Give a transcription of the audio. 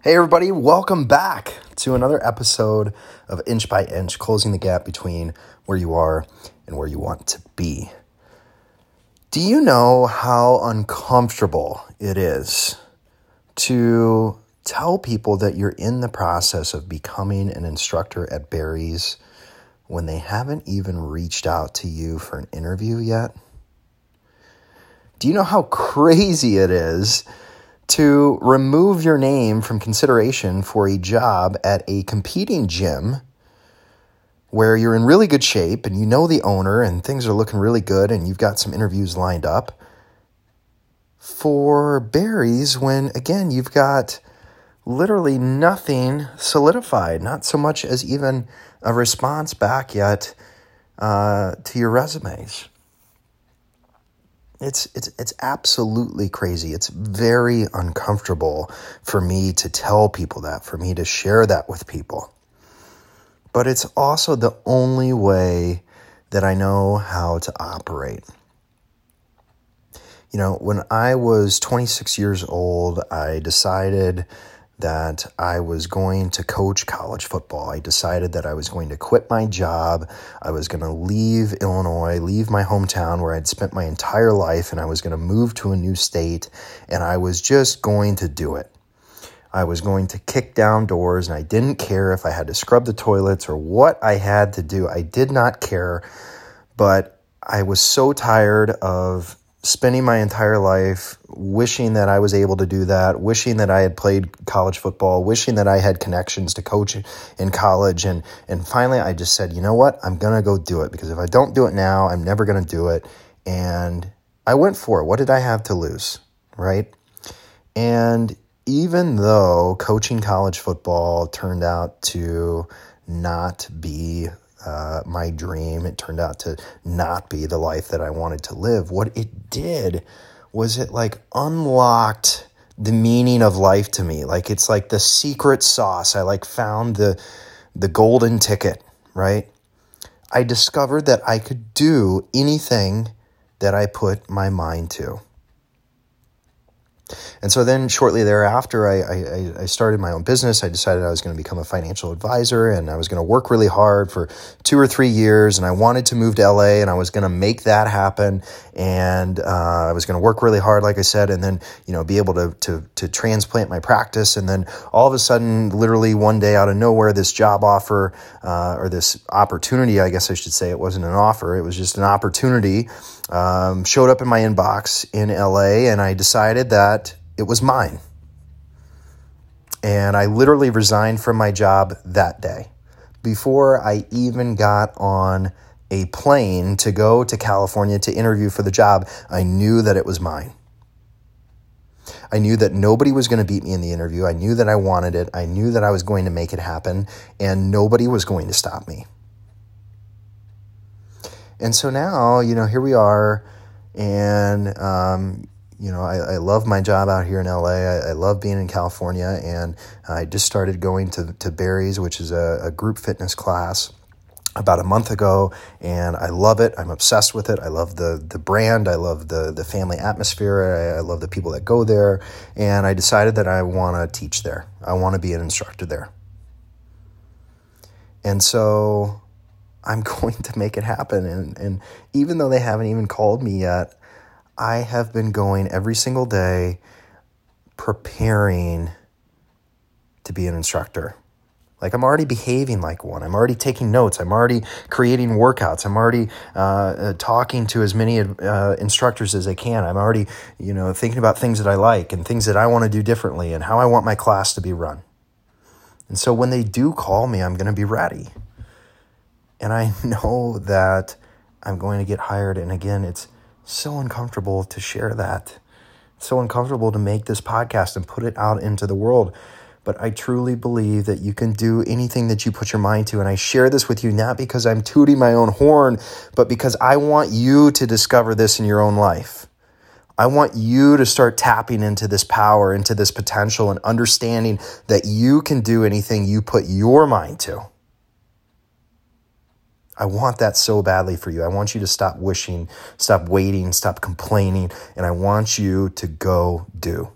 Hey, everybody, welcome back to another episode of Inch by Inch, closing the gap between where you are and where you want to be. Do you know how uncomfortable it is to tell people that you're in the process of becoming an instructor at Barry's when they haven't even reached out to you for an interview yet? Do you know how crazy it is? To remove your name from consideration for a job at a competing gym where you're in really good shape and you know the owner and things are looking really good and you've got some interviews lined up for Barry's when again you've got literally nothing solidified, not so much as even a response back yet uh, to your resumes. It's it's it's absolutely crazy. It's very uncomfortable for me to tell people that, for me to share that with people. But it's also the only way that I know how to operate. You know, when I was 26 years old, I decided that I was going to coach college football. I decided that I was going to quit my job. I was going to leave Illinois, leave my hometown where I'd spent my entire life, and I was going to move to a new state, and I was just going to do it. I was going to kick down doors, and I didn't care if I had to scrub the toilets or what I had to do. I did not care, but I was so tired of spending my entire life wishing that I was able to do that, wishing that I had played college football, wishing that I had connections to coach in college. And, and finally, I just said, you know what? I'm going to go do it because if I don't do it now, I'm never going to do it. And I went for it. What did I have to lose? Right. And even though coaching college football turned out to not be uh, my dream. It turned out to not be the life that I wanted to live. What it did was it like unlocked the meaning of life to me. Like it's like the secret sauce. I like found the the golden ticket, right? I discovered that I could do anything that I put my mind to. And so then shortly thereafter, I, I, I, started my own business. I decided I was going to become a financial advisor and I was going to work really hard for two or three years. And I wanted to move to LA and I was going to make that happen. And uh, I was going to work really hard, like I said, and then, you know, be able to, to, to transplant my practice. And then all of a sudden, literally one day out of nowhere, this job offer uh, or this opportunity, I guess I should say, it wasn't an offer, it was just an opportunity, um, showed up in my inbox in LA. And I decided that it was mine. And I literally resigned from my job that day before I even got on a plane to go to California to interview for the job. I knew that it was mine. I knew that nobody was going to beat me in the interview. I knew that I wanted it. I knew that I was going to make it happen, and nobody was going to stop me. And so now, you know, here we are, and um, you know, I, I, love my job out here in LA. I, I, love being in California, and I just started going to, to Barry's, which is a, a, group fitness class, about a month ago, and I love it. I'm obsessed with it. I love the the brand. I love the the family atmosphere. I, I love the people that go there, and I decided that I want to teach there. I want to be an instructor there, and so I'm going to make it happen. And and even though they haven't even called me yet. I have been going every single day preparing to be an instructor. Like I'm already behaving like one. I'm already taking notes. I'm already creating workouts. I'm already uh, uh, talking to as many uh, instructors as I can. I'm already, you know, thinking about things that I like and things that I want to do differently and how I want my class to be run. And so when they do call me, I'm going to be ready. And I know that I'm going to get hired. And again, it's so uncomfortable to share that. so uncomfortable to make this podcast and put it out into the world. But I truly believe that you can do anything that you put your mind to. And I share this with you not because I'm tooting my own horn, but because I want you to discover this in your own life. I want you to start tapping into this power, into this potential, and understanding that you can do anything you put your mind to. I want that so badly for you. I want you to stop wishing, stop waiting, stop complaining, and I want you to go do.